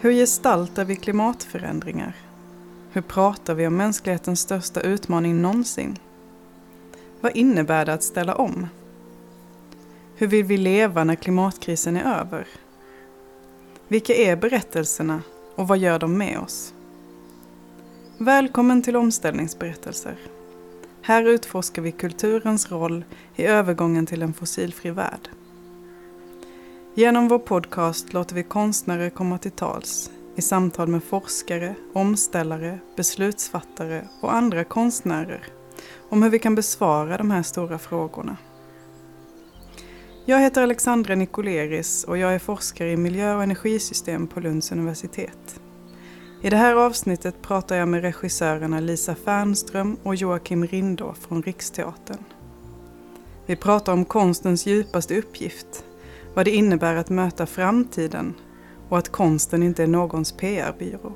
Hur gestaltar vi klimatförändringar? Hur pratar vi om mänsklighetens största utmaning någonsin? Vad innebär det att ställa om? Hur vill vi leva när klimatkrisen är över? Vilka är berättelserna och vad gör de med oss? Välkommen till Omställningsberättelser. Här utforskar vi kulturens roll i övergången till en fossilfri värld. Genom vår podcast låter vi konstnärer komma till tals i samtal med forskare, omställare, beslutsfattare och andra konstnärer om hur vi kan besvara de här stora frågorna. Jag heter Alexandra Nikoleris och jag är forskare i miljö och energisystem på Lunds universitet. I det här avsnittet pratar jag med regissörerna Lisa Fernström och Joakim Rindå från Riksteatern. Vi pratar om konstens djupaste uppgift, vad det innebär att möta framtiden och att konsten inte är någons PR-byrå.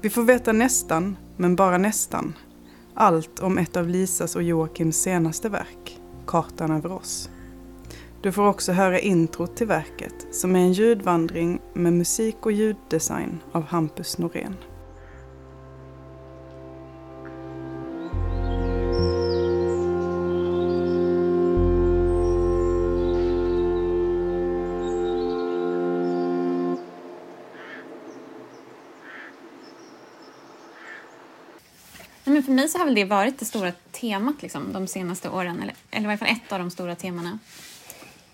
Vi får veta nästan, men bara nästan, allt om ett av Lisas och Joakims senaste verk, Kartan över oss. Du får också höra introt till verket som är en ljudvandring med musik och ljuddesign av Hampus Norén. Men för mig så har väl det varit det stora temat liksom, de senaste åren, eller, eller i varje fall ett av de stora temana.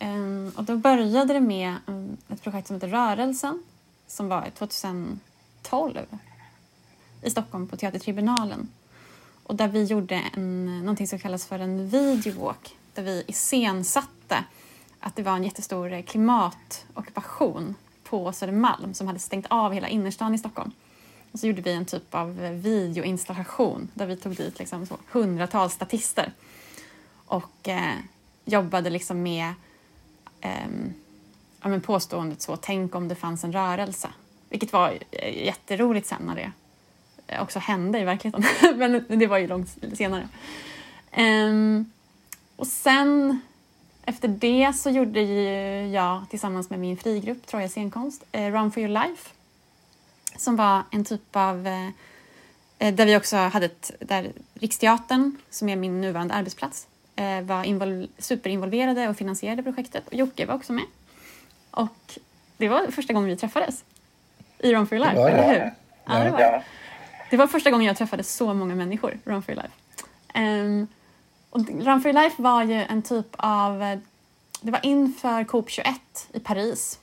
Um, och då började det med um, ett projekt som heter Rörelsen som var 2012 i Stockholm på Teatertribunalen. Och där vi gjorde en, någonting som kallas för en videowalk där vi iscensatte att det var en jättestor klimatockupation på Södermalm som hade stängt av hela innerstan i Stockholm. Och så gjorde vi en typ av videoinstallation där vi tog dit liksom så hundratals statister och eh, jobbade liksom med eh, ja, men påståendet så, tänk om det fanns en rörelse. Vilket var eh, jätteroligt sen när det eh, också hände i verkligheten. men det var ju långt senare. Um, och sen efter det så gjorde jag tillsammans med min frigrupp Troja scenkonst eh, Run for your life som var en typ av eh, eh, där vi också hade ett, där Riksteatern, som är min nuvarande arbetsplats, eh, var invol superinvolverade och finansierade projektet och Jocke var också med. Och det var första gången vi träffades i Run for your life, eller hur? Ja, det, var. det var första gången jag träffade så många människor, Run for your life. Um, och Run for your life var ju en typ av... Det var inför COP 21 i Paris.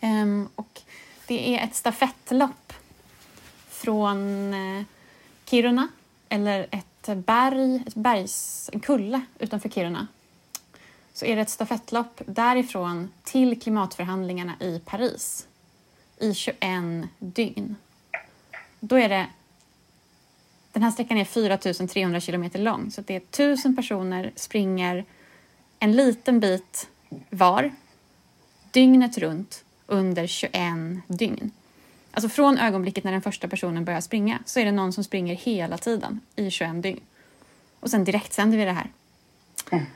Um, och det är ett stafettlopp från eh, Kiruna, eller ett berg, ett bergs, en kulle utanför Kiruna. Så är det ett stafettlopp därifrån till klimatförhandlingarna i Paris i 21 dygn. Då är det den här sträckan är 4300 kilometer lång så det är tusen personer springer en liten bit var dygnet runt under 21 dygn. Alltså från ögonblicket när den första personen börjar springa så är det någon som springer hela tiden i 21 dygn. Och sen direkt sänder vi det här. Mm.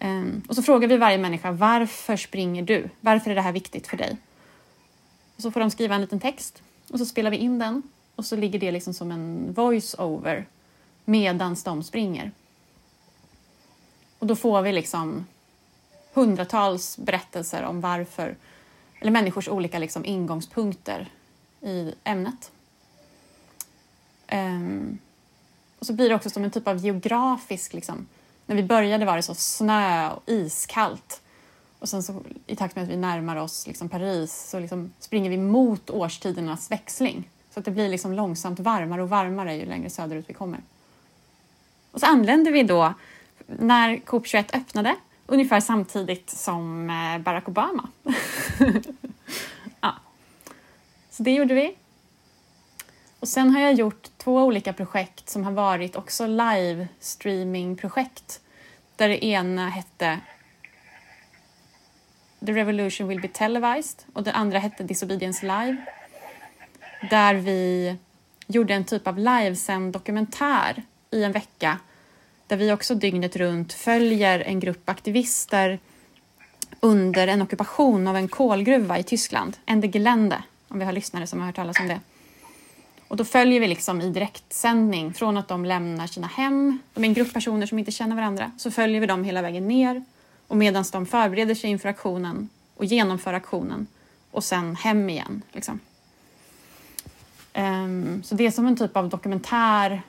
Um, och så frågar vi varje människa varför springer du? Varför är det här viktigt för dig? Och så får de skriva en liten text och så spelar vi in den och så ligger det liksom som en voice-over medans de springer. Och då får vi liksom hundratals berättelser om varför eller människors olika liksom, ingångspunkter i ämnet. Um, och så blir det också som en typ av geografisk... Liksom. När vi började var det så snö och iskallt. Och sen så, i takt med att vi närmar oss liksom Paris så liksom springer vi mot årstidernas växling. Så att det blir liksom långsamt varmare och varmare ju längre söderut vi kommer. Och så anlände vi då när COP 21 öppnade ungefär samtidigt som eh, Barack Obama. ja. Så det gjorde vi. Och sen har jag gjort två olika projekt som har varit också live streaming-projekt. Där det ena hette The Revolution Will Be Televised och det andra hette Disobedience Live. Där vi gjorde en typ av livesänd dokumentär i en vecka där vi också dygnet runt följer en grupp aktivister under en ockupation av en kolgruva i Tyskland, Ende Gelände, om vi har lyssnare som har hört talas om det. Och då följer vi liksom i direktsändning från att de lämnar sina hem, de är en grupp personer som inte känner varandra, så följer vi dem hela vägen ner och medan de förbereder sig inför aktionen och genomför aktionen och sen hem igen. Liksom. Um, så det är som en typ av dokumentär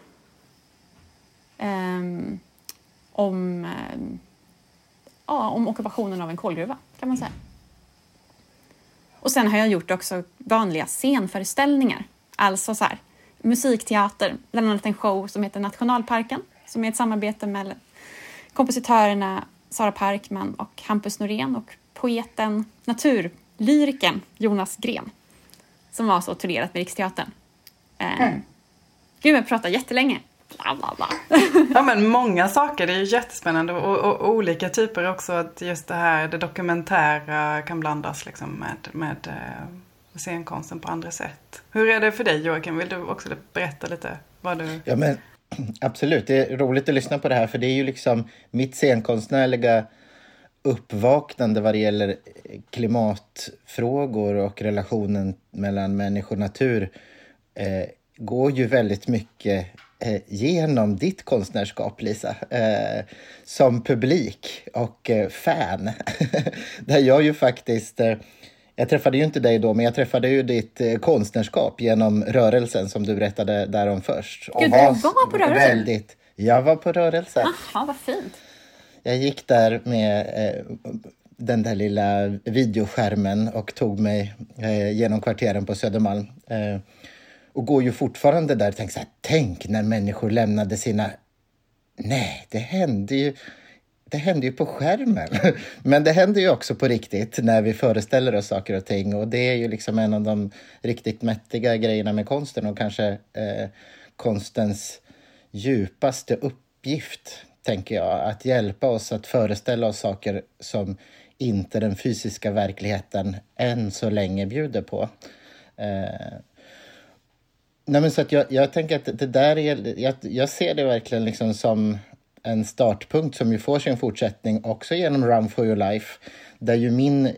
um, om, um, ja, om ockupationen av en kolgruva, kan man säga. Och sen har jag gjort också vanliga scenföreställningar. Alltså så här, musikteater, bland annat en show som heter Nationalparken som är ett samarbete med kompositörerna Sara Parkman och Hampus Norén och poeten, naturlyriken Jonas Gren som var så turnerat med Riksteatern. Eh, mm. Gud, jag pratar jättelänge. Bla, bla, bla. ja men många saker, det är ju jättespännande och, och, och, olika typer också. Att just det här, det dokumentära kan blandas liksom med, med uh, scenkonsten på andra sätt. Hur är det för dig Joakim? Vill du också berätta lite vad du... Ja men absolut, det är roligt att lyssna på det här för det är ju liksom mitt scenkonstnärliga uppvaknande vad det gäller klimatfrågor och relationen mellan människa och natur eh, går ju väldigt mycket eh, genom ditt konstnärskap, Lisa, eh, som publik och eh, fan. Där jag ju faktiskt eh, jag träffade ju inte dig då, men jag träffade ju ditt eh, konstnärskap genom rörelsen som du berättade därom först. Gud, du var på rörelsen? Väldigt, jag var på rörelsen. Jaha, vad fint. Jag gick där med den där lilla videoskärmen och tog mig genom kvarteren på Södermalm. Och går ju fortfarande där och tänker så här, tänk när människor lämnade sina... Nej, det hände ju det händer ju på skärmen. Men det händer ju också på riktigt när vi föreställer oss saker och ting. Och det är ju liksom en av de riktigt mättiga grejerna med konsten och kanske eh, konstens djupaste uppgift, tänker jag. Att hjälpa oss att föreställa oss saker som inte den fysiska verkligheten än så länge bjuder på. Eh, nej men så att jag, jag tänker att det där är, jag, jag ser det verkligen liksom som en startpunkt som ju får sin fortsättning också genom Run for your life. Där ju min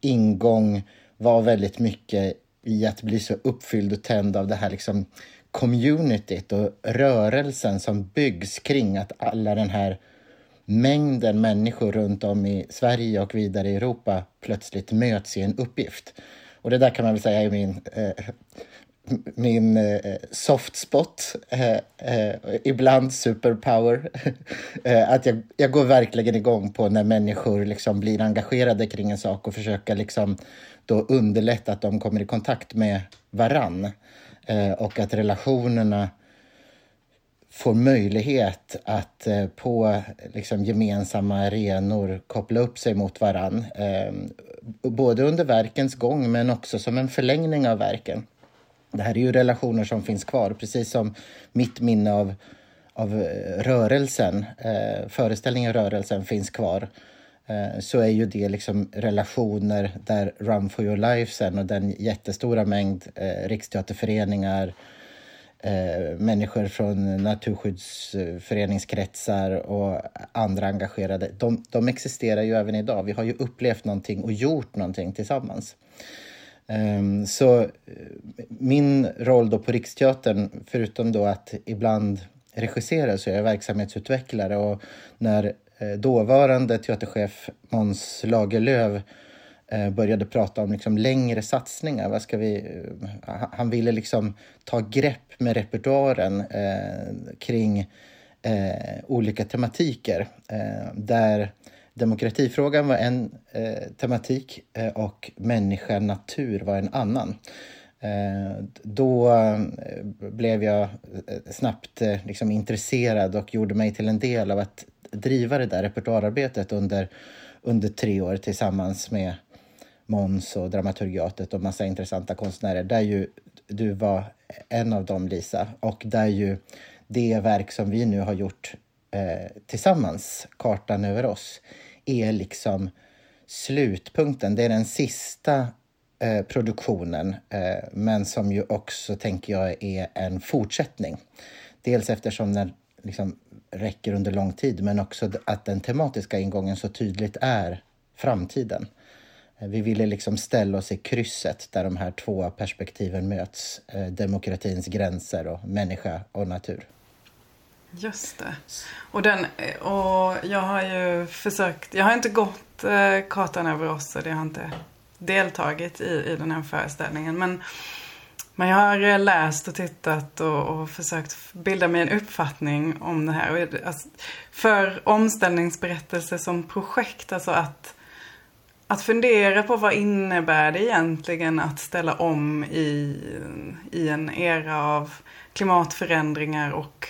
ingång var väldigt mycket i att bli så uppfylld och tänd av det här liksom communityt och rörelsen som byggs kring att alla den här mängden människor runt om i Sverige och vidare i Europa plötsligt möts i en uppgift. Och det där kan man väl säga är min eh, min eh, soft spot, eh, eh, ibland superpower. eh, att jag, jag går verkligen igång på när människor liksom blir engagerade kring en sak och försöker liksom då underlätta att de kommer i kontakt med varann. Eh, och att relationerna får möjlighet att eh, på liksom, gemensamma arenor koppla upp sig mot varann. Eh, både under verkens gång men också som en förlängning av verken. Det här är ju relationer som finns kvar, precis som mitt minne av, av eh, rörelsen, eh, föreställningen rörelsen finns kvar. Eh, så är ju det liksom relationer där Run for your life sen och den jättestora mängd eh, riksteaterföreningar, eh, människor från naturskyddsföreningskretsar och andra engagerade, de, de existerar ju även idag. Vi har ju upplevt någonting och gjort någonting tillsammans. Ehm, så eh, min roll då på Riksteatern, förutom då att ibland regissera så är jag verksamhetsutvecklare och när eh, dåvarande teaterchef Måns Lagerlöf eh, började prata om liksom längre satsningar. Vad ska vi, han ville liksom ta grepp med repertoaren eh, kring eh, olika tematiker eh, där Demokratifrågan var en eh, tematik eh, och människa, natur var en annan. Eh, då eh, blev jag eh, snabbt eh, liksom intresserad och gjorde mig till en del av att driva det där repertoararbetet under, under tre år tillsammans med Måns och Dramaturgiatet och massa intressanta konstnärer. Där ju du var en av dem, Lisa, och där ju det verk som vi nu har gjort eh, tillsammans, Kartan över oss, är liksom slutpunkten. Det är den sista eh, produktionen, eh, men som ju också, tänker jag, är en fortsättning. Dels eftersom den liksom räcker under lång tid, men också att den tematiska ingången så tydligt är framtiden. Eh, vi ville liksom ställa oss i krysset där de här två perspektiven möts. Eh, demokratins gränser och människa och natur. Just det. Och, den, och jag har ju försökt, jag har inte gått eh, kartan över oss och det har inte deltagit i, i den här föreställningen. Men, men jag har eh, läst och tittat och, och försökt bilda mig en uppfattning om det här. Och, alltså, för omställningsberättelse som projekt, alltså att att fundera på vad innebär det egentligen att ställa om i, i en era av klimatförändringar och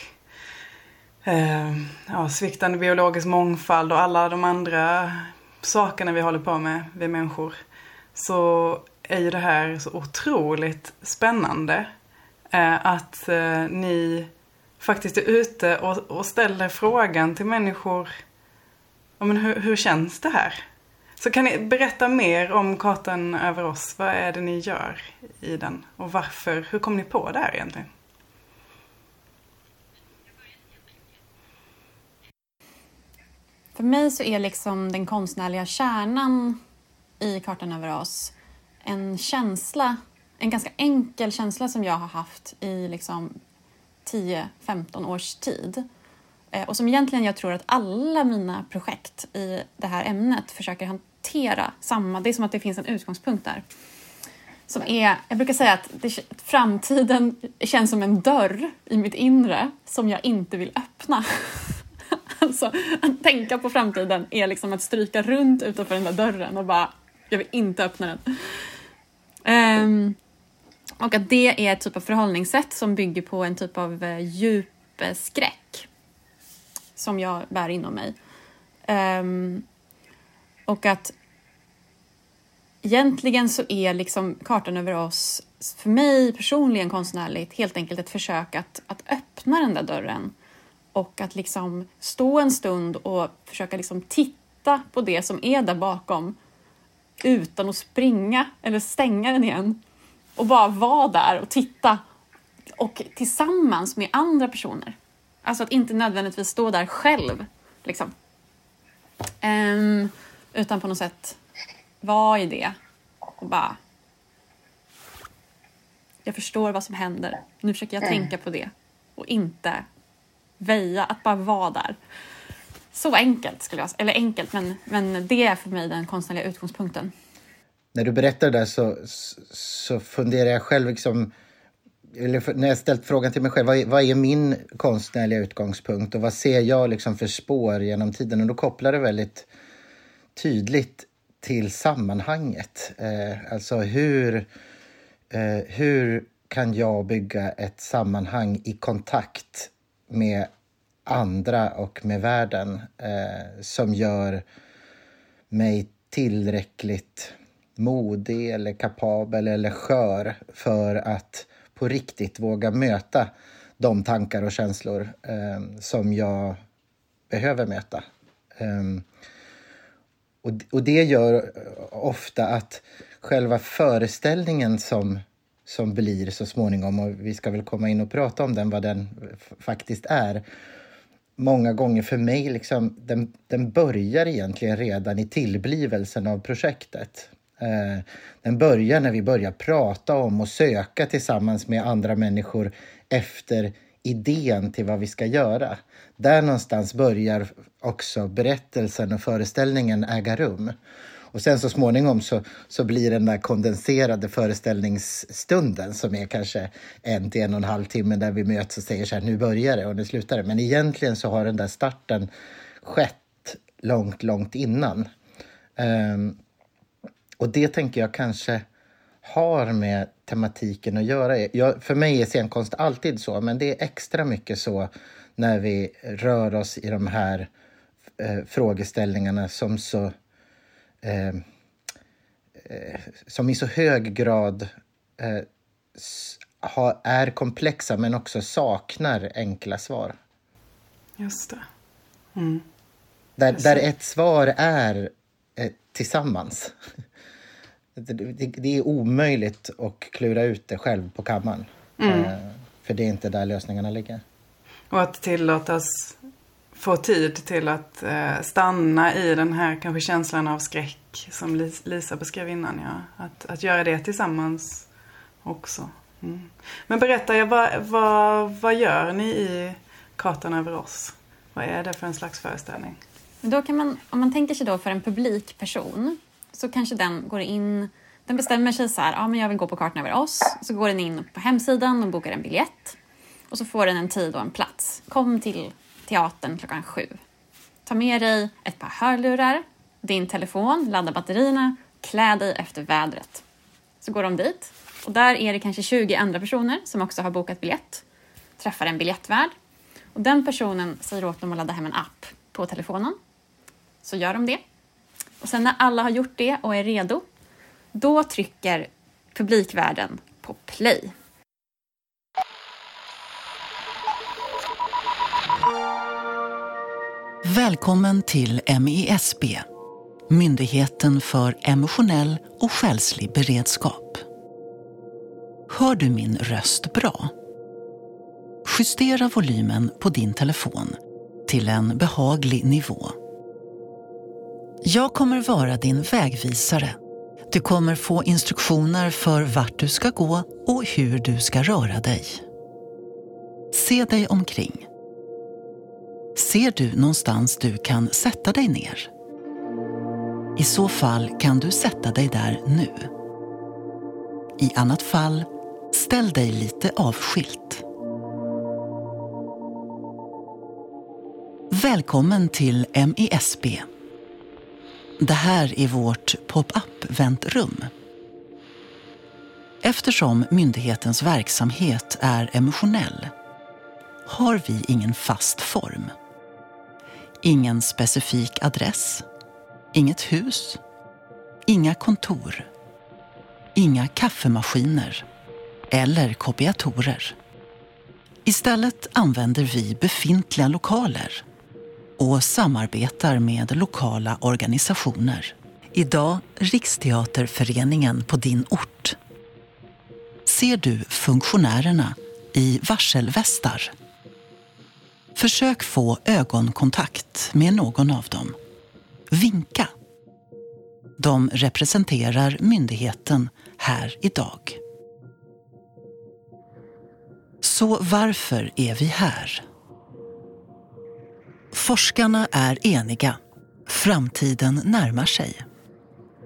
eh, ja, sviktande biologisk mångfald och alla de andra sakerna vi håller på med, vi människor. Så är ju det här så otroligt spännande. Eh, att eh, ni faktiskt är ute och, och ställer frågan till människor. Ja, men hur, hur känns det här? Så kan ni berätta mer om kartan över oss? Vad är det ni gör i den? Och varför? Hur kom ni på det här egentligen? För mig så är liksom den konstnärliga kärnan i Kartan över oss en känsla, en ganska enkel känsla som jag har haft i liksom 10-15 års tid. Eh, och som egentligen jag tror att alla mina projekt i det här ämnet försöker hantera samma. Det är som att det finns en utgångspunkt där. Som är, jag brukar säga att det, framtiden känns som en dörr i mitt inre som jag inte vill öppna. alltså, att tänka på framtiden är liksom att stryka runt utanför den där dörren och bara, jag vill inte öppna den. Um, och att det är ett typ av förhållningssätt som bygger på en typ av eh, djup eh, skräck som jag bär inom mig. Um, och att egentligen så är liksom kartan över oss för mig personligen konstnärligt helt enkelt ett försök att, att öppna den där dörren och att liksom stå en stund och försöka liksom titta på det som är där bakom utan att springa eller stänga den igen och bara vara där och titta och tillsammans med andra personer. Alltså att inte nödvändigtvis stå där själv. Liksom. Um, utan på något sätt vara i det och bara... Jag förstår vad som händer. Nu försöker jag mm. tänka på det och inte väja, att bara vara där. Så enkelt skulle jag säga. Eller enkelt, men, men det är för mig den konstnärliga utgångspunkten. När du berättar det där så, så funderar jag själv liksom eller när jag ställt frågan till mig själv, vad är, vad är, min konstnärliga utgångspunkt och vad ser jag liksom för spår genom tiden? Och då kopplar det väldigt tydligt till sammanhanget. Eh, alltså hur, eh, hur kan jag bygga ett sammanhang i kontakt med andra och med världen eh, som gör mig tillräckligt modig eller kapabel eller skör för att på riktigt våga möta de tankar och känslor eh, som jag behöver möta. Eh, och, och det gör ofta att själva föreställningen som, som blir så småningom, och vi ska väl komma in och prata om den, vad den faktiskt är, många gånger för mig, liksom, den, den börjar egentligen redan i tillblivelsen av projektet. Eh, den börjar när vi börjar prata om och söka tillsammans med andra människor efter idén till vad vi ska göra. Där någonstans börjar också berättelsen och föreställningen äga rum. Och sen så småningom så, så blir den där kondenserade föreställningsstunden som är kanske en till en och en halv timme där vi möts och säger så här, nu börjar det och nu slutar det. Men egentligen så har den där starten skett långt, långt innan. Um, och det tänker jag kanske har med tematiken att göra. Jag, för mig är scenkonst alltid så, men det är extra mycket så när vi rör oss i de här eh, frågeställningarna som så eh, eh, som i så hög grad eh, ha, är komplexa men också saknar enkla svar. Just det. Mm. Där, där ett svar är eh, tillsammans. Det, det, det, är omöjligt att klura ut det själv på kammaren. Mm. Eh, för det är inte där lösningarna ligger. Och att tillåtas få tid till att eh, stanna i den här kanske känslan av skräck som Lisa beskrev innan. Ja. Att, att göra det tillsammans också. Mm. Men berätta, ja, vad, vad, vad gör ni i Kartan över oss? Vad är det för en slags föreställning? Då kan man, om man tänker sig då för en publikperson så kanske den går in den bestämmer sig så här, ja men jag vill gå på Kartan över oss. Så går den in på hemsidan och bokar en biljett. Och så får den en tid och en plats. Kom till teatern klockan sju. Ta med dig ett par hörlurar, din telefon, ladda batterierna, klä dig efter vädret. Så går de dit och där är det kanske 20 andra personer som också har bokat biljett. Träffar en biljettvärd och den personen säger åt dem att ladda hem en app på telefonen. Så gör de det. Och sen när alla har gjort det och är redo, då trycker publikvärden på play. Välkommen till MISB, Myndigheten för emotionell och själslig beredskap. Hör du min röst bra? Justera volymen på din telefon till en behaglig nivå. Jag kommer vara din vägvisare. Du kommer få instruktioner för vart du ska gå och hur du ska röra dig. Se dig omkring. Ser du någonstans du kan sätta dig ner? I så fall kan du sätta dig där nu. I annat fall, ställ dig lite avskilt. Välkommen till MISB. Det här är vårt pop-up väntrum. Eftersom myndighetens verksamhet är emotionell har vi ingen fast form. Ingen specifik adress, inget hus, inga kontor, inga kaffemaskiner eller kopiatorer. Istället använder vi befintliga lokaler och samarbetar med lokala organisationer. Idag Riksteaterföreningen på din ort. Ser du funktionärerna i varselvästar? Försök få ögonkontakt med någon av dem. Vinka. De representerar myndigheten här idag. Så varför är vi här? Forskarna är eniga. Framtiden närmar sig.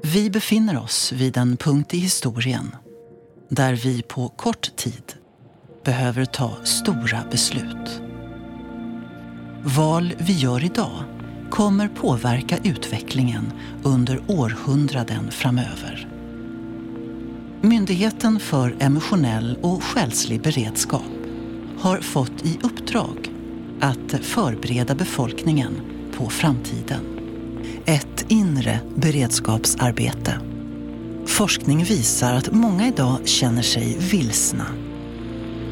Vi befinner oss vid en punkt i historien där vi på kort tid behöver ta stora beslut. Val vi gör idag kommer påverka utvecklingen under århundraden framöver. Myndigheten för emotionell och själslig beredskap har fått i uppdrag att förbereda befolkningen på framtiden. Ett inre beredskapsarbete. Forskning visar att många idag känner sig vilsna.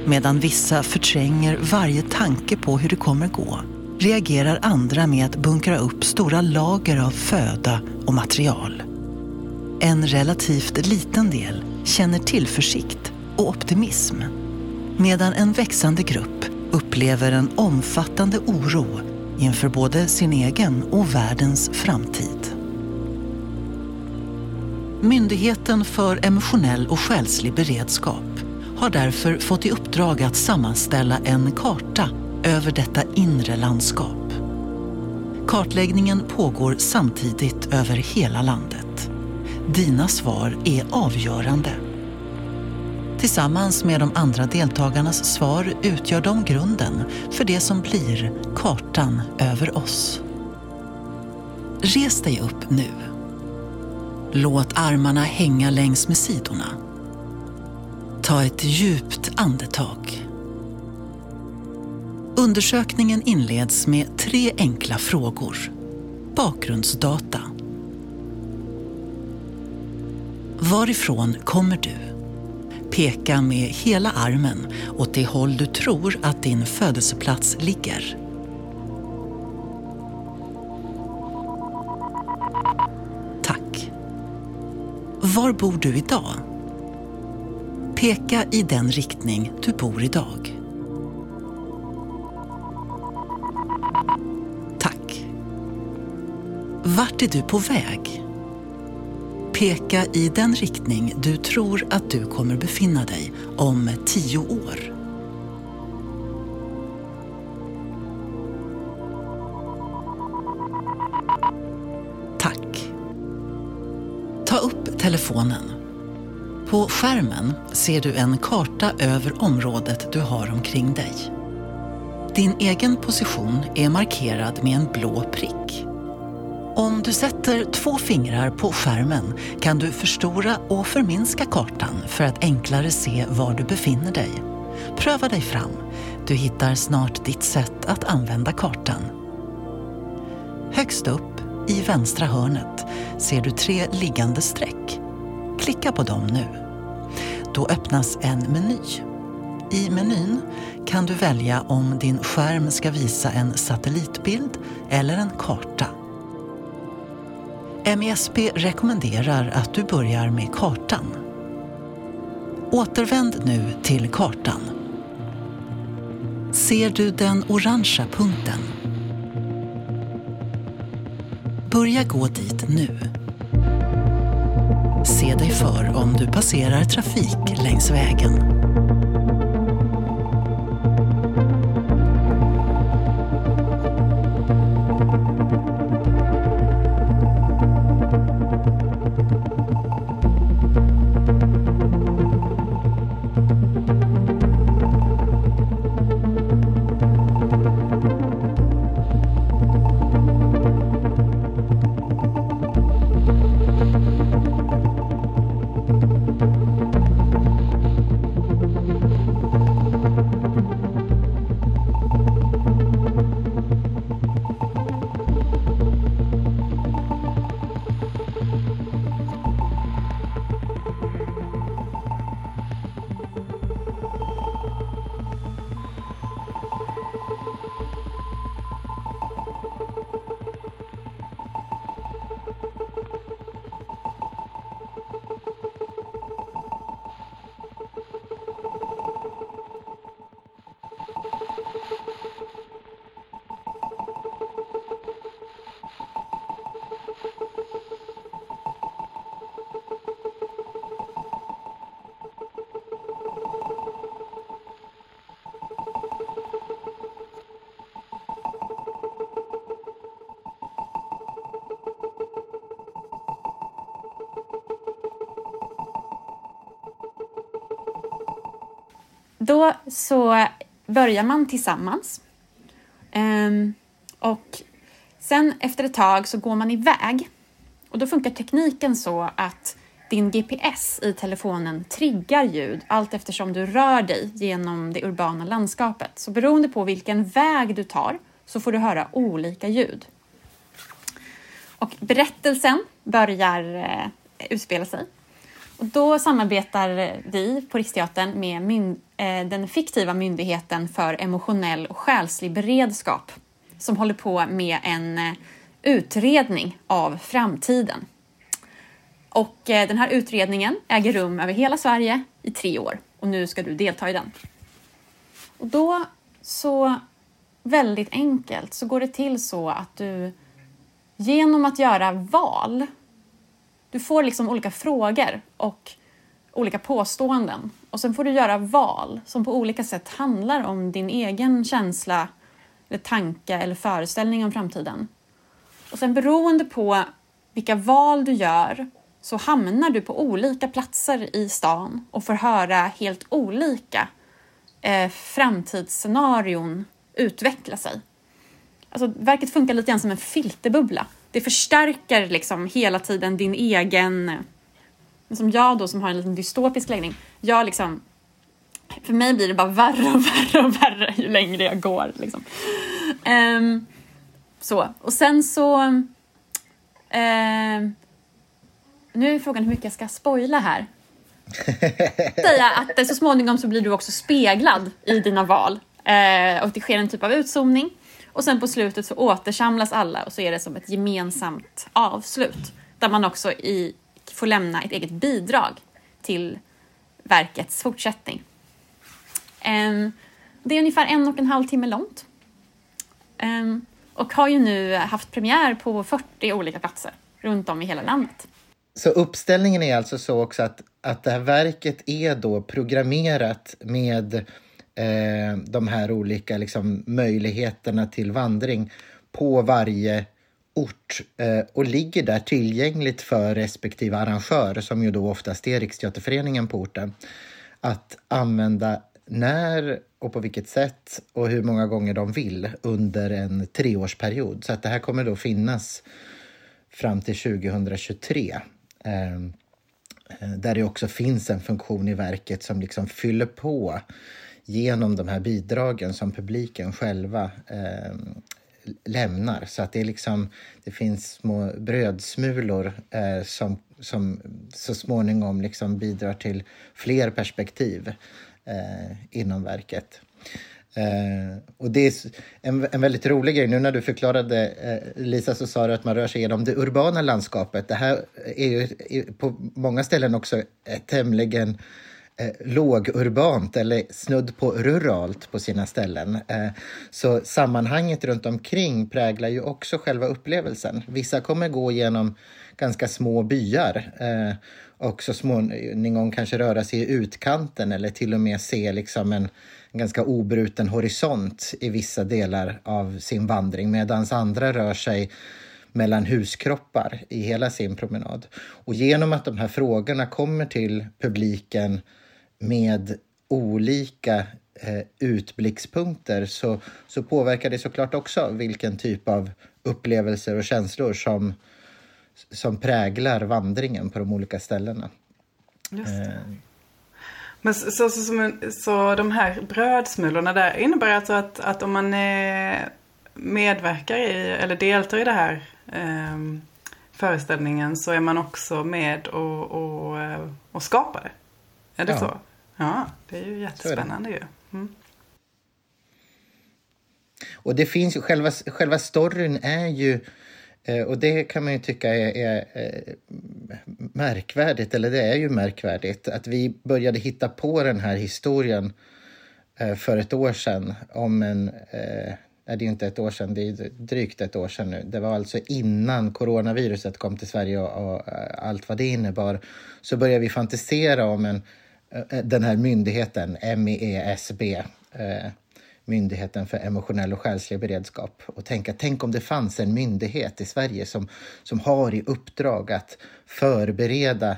Medan vissa förtränger varje tanke på hur det kommer gå reagerar andra med att bunkra upp stora lager av föda och material. En relativt liten del känner tillförsikt och optimism medan en växande grupp upplever en omfattande oro inför både sin egen och världens framtid. Myndigheten för emotionell och själslig beredskap har därför fått i uppdrag att sammanställa en karta över detta inre landskap. Kartläggningen pågår samtidigt över hela landet. Dina svar är avgörande Tillsammans med de andra deltagarnas svar utgör de grunden för det som blir kartan över oss. Res dig upp nu. Låt armarna hänga längs med sidorna. Ta ett djupt andetag. Undersökningen inleds med tre enkla frågor. Bakgrundsdata. Varifrån kommer du? Peka med hela armen åt det håll du tror att din födelseplats ligger. Tack. Var bor du idag? Peka i den riktning du bor idag. Vart är du på väg? Peka i den riktning du tror att du kommer befinna dig om tio år. Tack. Ta upp telefonen. På skärmen ser du en karta över området du har omkring dig. Din egen position är markerad med en blå prick. Om du sätter två fingrar på skärmen kan du förstora och förminska kartan för att enklare se var du befinner dig. Pröva dig fram. Du hittar snart ditt sätt att använda kartan. Högst upp, i vänstra hörnet, ser du tre liggande streck. Klicka på dem nu. Då öppnas en meny. I menyn kan du välja om din skärm ska visa en satellitbild eller en karta. MESP rekommenderar att du börjar med kartan. Återvänd nu till kartan. Ser du den orangea punkten? Börja gå dit nu. Se dig för om du passerar trafik längs vägen. Då så börjar man tillsammans. Um, och sen efter ett tag så går man iväg. Och då funkar tekniken så att din GPS i telefonen triggar ljud allt eftersom du rör dig genom det urbana landskapet. Så beroende på vilken väg du tar så får du höra olika ljud. Och berättelsen börjar eh, utspela sig och då samarbetar vi på Riksteatern med myn- eh, den fiktiva myndigheten för emotionell och själslig beredskap som håller på med en eh, utredning av framtiden. Och eh, den här utredningen äger rum över hela Sverige i tre år och nu ska du delta i den. Och då så väldigt enkelt så går det till så att du genom att göra val du får liksom olika frågor och olika påståenden och sen får du göra val som på olika sätt handlar om din egen känsla, eller tanke eller föreställning om framtiden. Och sen beroende på vilka val du gör så hamnar du på olika platser i stan och får höra helt olika eh, framtidsscenarion utveckla sig. Alltså, verket funkar lite grann som en filterbubbla det förstärker liksom hela tiden din egen... Som jag då som har en liten dystopisk läggning, jag liksom... För mig blir det bara värre och värre och värre ju längre jag går. Liksom. Um, så, och sen så... Um, nu är frågan hur mycket jag ska spoila här. Säga att så småningom så blir du också speglad i dina val. Uh, och det sker en typ av utzoomning. Och sen på slutet så återsamlas alla och så är det som ett gemensamt avslut där man också i, får lämna ett eget bidrag till verkets fortsättning. Um, det är ungefär en och en halv timme långt. Um, och har ju nu haft premiär på 40 olika platser runt om i hela landet. Så uppställningen är alltså så också att, att det här verket är då programmerat med eh, de här olika liksom, möjligheterna till vandring på varje ort eh, och ligger där tillgängligt för respektive arrangör, som ju då oftast är Riksteaterföreningen på orten, att använda när och på vilket sätt och hur många gånger de vill under en treårsperiod. Så att det här kommer då finnas fram till 2023. Ehm, eh, där det också finns en funktion i verket som liksom fyller på genom de här bidragen som publiken själva eh, lämnar. Så att det, är liksom, det finns små brödsmulor eh, som, som så småningom liksom bidrar till fler perspektiv eh, inom verket. Eh, och det är en, en väldigt rolig grej. Nu när du förklarade, eh, Lisa, så sa du att man rör sig genom det urbana landskapet. Det här är ju på många ställen också ett tämligen eh, lågurbant eller snudd på ruralt på sina ställen. Eh, så sammanhanget runt omkring präglar ju också själva upplevelsen. Vissa kommer gå genom ganska små byar eh, och så småningom kanske röra sig i utkanten eller till och med se liksom en, en ganska obruten horisont i vissa delar av sin vandring medan andra rör sig mellan huskroppar i hela sin promenad. Och genom att de här frågorna kommer till publiken med olika eh, utblickspunkter så, så påverkar det såklart också vilken typ av upplevelser och känslor som, som präglar vandringen på de olika ställena. Just det. Eh. Men så, så, så, så, de här brödsmulorna där innebär alltså att, att om man medverkar i eller deltar i det här eh, föreställningen så är man också med och, och, eh, och skapar det? Är det ja. så? Ja, det är ju jättespännande ju. Mm. Och det finns ju, själva, själva storyn är ju Eh, och det kan man ju tycka är, är, är, eh, märkvärdigt, eller det är ju märkvärdigt, att vi började hitta på den här historien eh, för ett år sedan om en... Nej, det är inte ett år sedan, det är drygt ett år sedan nu. Det var alltså innan coronaviruset kom till Sverige och, och allt vad det innebar. Så började vi fantisera om en, Eh, den här myndigheten, MEESB eh, Myndigheten för emotionell och själslig beredskap och tänka, tänk om det fanns en myndighet i Sverige som, som har i uppdrag att förbereda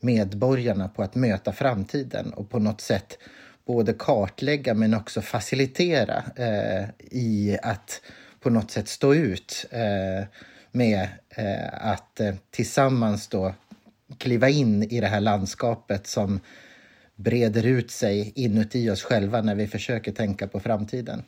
medborgarna på att möta framtiden och på något sätt både kartlägga men också facilitera eh, i att på något sätt stå ut eh, med eh, att eh, tillsammans då kliva in i det här landskapet som breder ut sig inuti oss själva när vi försöker tänka på framtiden.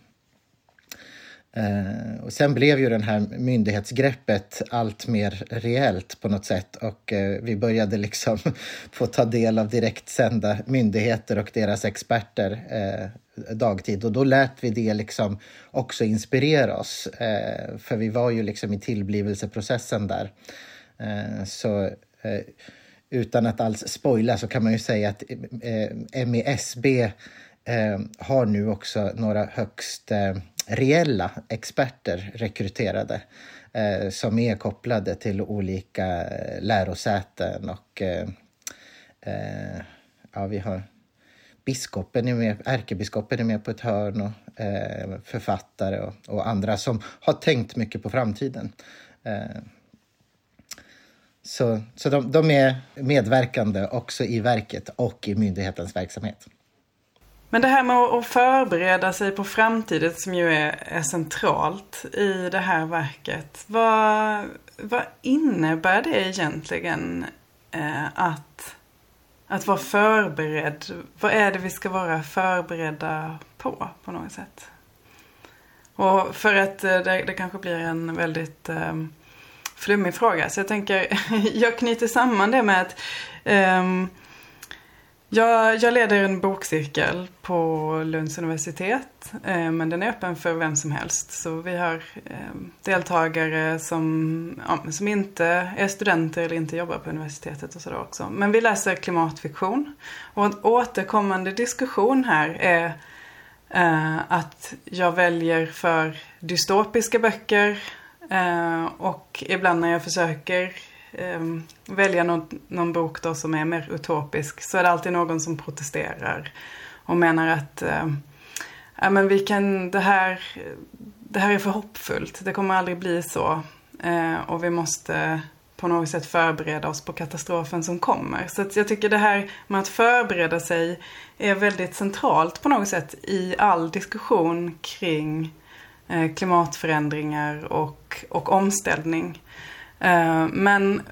Eh, och sen blev ju det här myndighetsgreppet allt mer reellt på något sätt och eh, vi började liksom få ta del av direktsända myndigheter och deras experter eh, dagtid och då lät vi det liksom också inspirera oss för vi var ju liksom i tillblivelseprocessen där. så utan att alls spoila så kan man ju säga att eh, MESB eh, har nu också några högst eh, reella experter rekryterade eh, som är kopplade till olika eh, lärosäten och eh, eh, ja, vi har biskopen är med, ärkebiskopen är med på ett hörn och eh, författare och, och, andra som har tänkt mycket på framtiden. Eh, så, så de, de är medverkande också i verket och i myndighetens verksamhet. Men det här med att förbereda sig på framtiden som ju är, är centralt i det här verket. Vad, vad innebär det egentligen eh, att, att vara förberedd? Vad är det vi ska vara förberedda på, på något sätt? Och för att eh, det, det kanske blir en väldigt eh, flummig fråga. Så jag tänker, jag knyter samman det med att um, jag, jag, leder en bokcirkel på Lunds universitet. Eh, men den är öppen för vem som helst. Så vi har eh, deltagare som, ja, som inte är studenter eller inte jobbar på universitetet och sådär också. Men vi läser klimatfiktion. Och en återkommande diskussion här är Eh, att jag väljer för dystopiska böcker eh, och ibland när jag försöker eh, välja någon, någon bok då som är mer utopisk så är det alltid någon som protesterar och menar att eh, ja, men vi kan, det, här, det här är för hoppfullt, det kommer aldrig bli så eh, och vi måste på något sätt förbereda oss på katastrofen som kommer. Så jag tycker det här med att förbereda sig är väldigt centralt på något sätt i all diskussion kring eh, Eh, klimatförändringar och, och omställning. Eh, men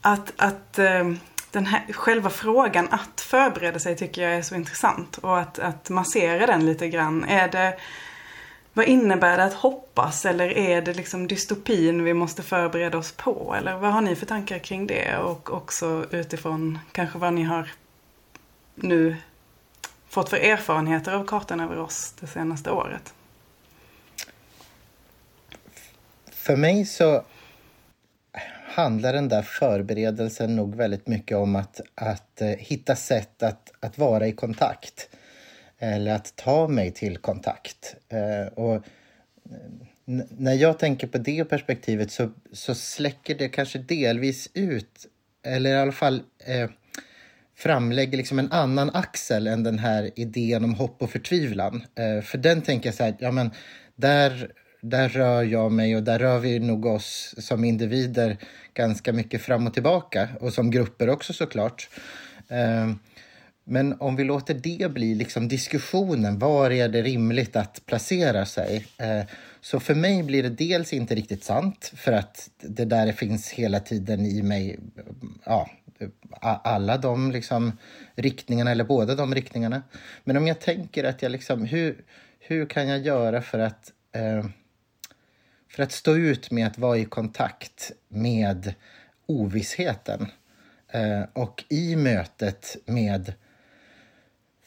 att, att eh, den här, själva frågan att förbereda sig tycker jag är så intressant och att, att massera den lite grann. Är det vad innebär det att hoppas eller är det liksom dystopin vi måste förbereda oss på? Eller vad har ni för tankar kring det? Och också utifrån kanske vad ni har nu fått för erfarenheter av kartan över oss det senaste året? För mig så handlar den där förberedelsen nog väldigt mycket om att, att eh, hitta sätt att, att vara i kontakt eller att ta mig till kontakt. Eh, och eh, när jag tänker på det perspektivet så, så släcker det kanske delvis ut, eller i alla fall eh, framlägger liksom en annan axel än den här idén om hopp och förtvivlan. Eh, för den tänker jag så här, ja men där, där rör jag mig och där rör vi nog oss som individer ganska mycket fram och tillbaka och som grupper också såklart. Eh, men om vi låter det bli liksom diskussionen, var är det rimligt att placera sig? Eh, så för mig blir det dels inte riktigt sant för att det där finns hela tiden i mig, ja, alla de liksom riktningarna eller båda de riktningarna. Men om jag tänker att jag liksom, hur, hur kan jag göra för att eh, för att stå ut med att vara i kontakt med ovissheten eh, och i mötet med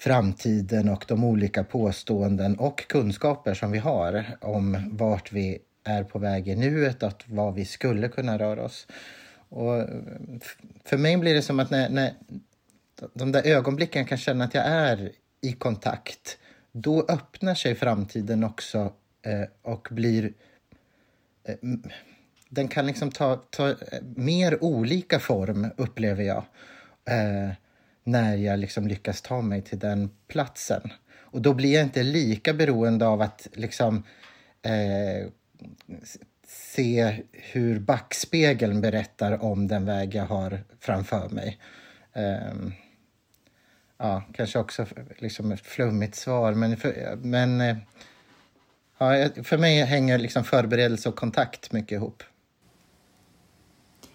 framtiden och de olika påståenden och kunskaper som vi har om vart vi är på väg i nuet och vad vi skulle kunna röra oss. Och för mig blir det som att när, när de där ögonblicken kan känna att jag är i kontakt, då öppnar sig framtiden också eh, och blir... Eh, den kan liksom ta, ta eh, mer olika form, upplever jag. Eh, när jag liksom lyckas ta mig till den platsen. Och då blir jag inte lika beroende av att liksom eh, se hur backspegeln berättar om den väg jag har framför mig. Eh, ja, kanske också liksom ett flummigt svar, men, för, men eh, ja, för mig hänger liksom förberedelse och kontakt mycket ihop.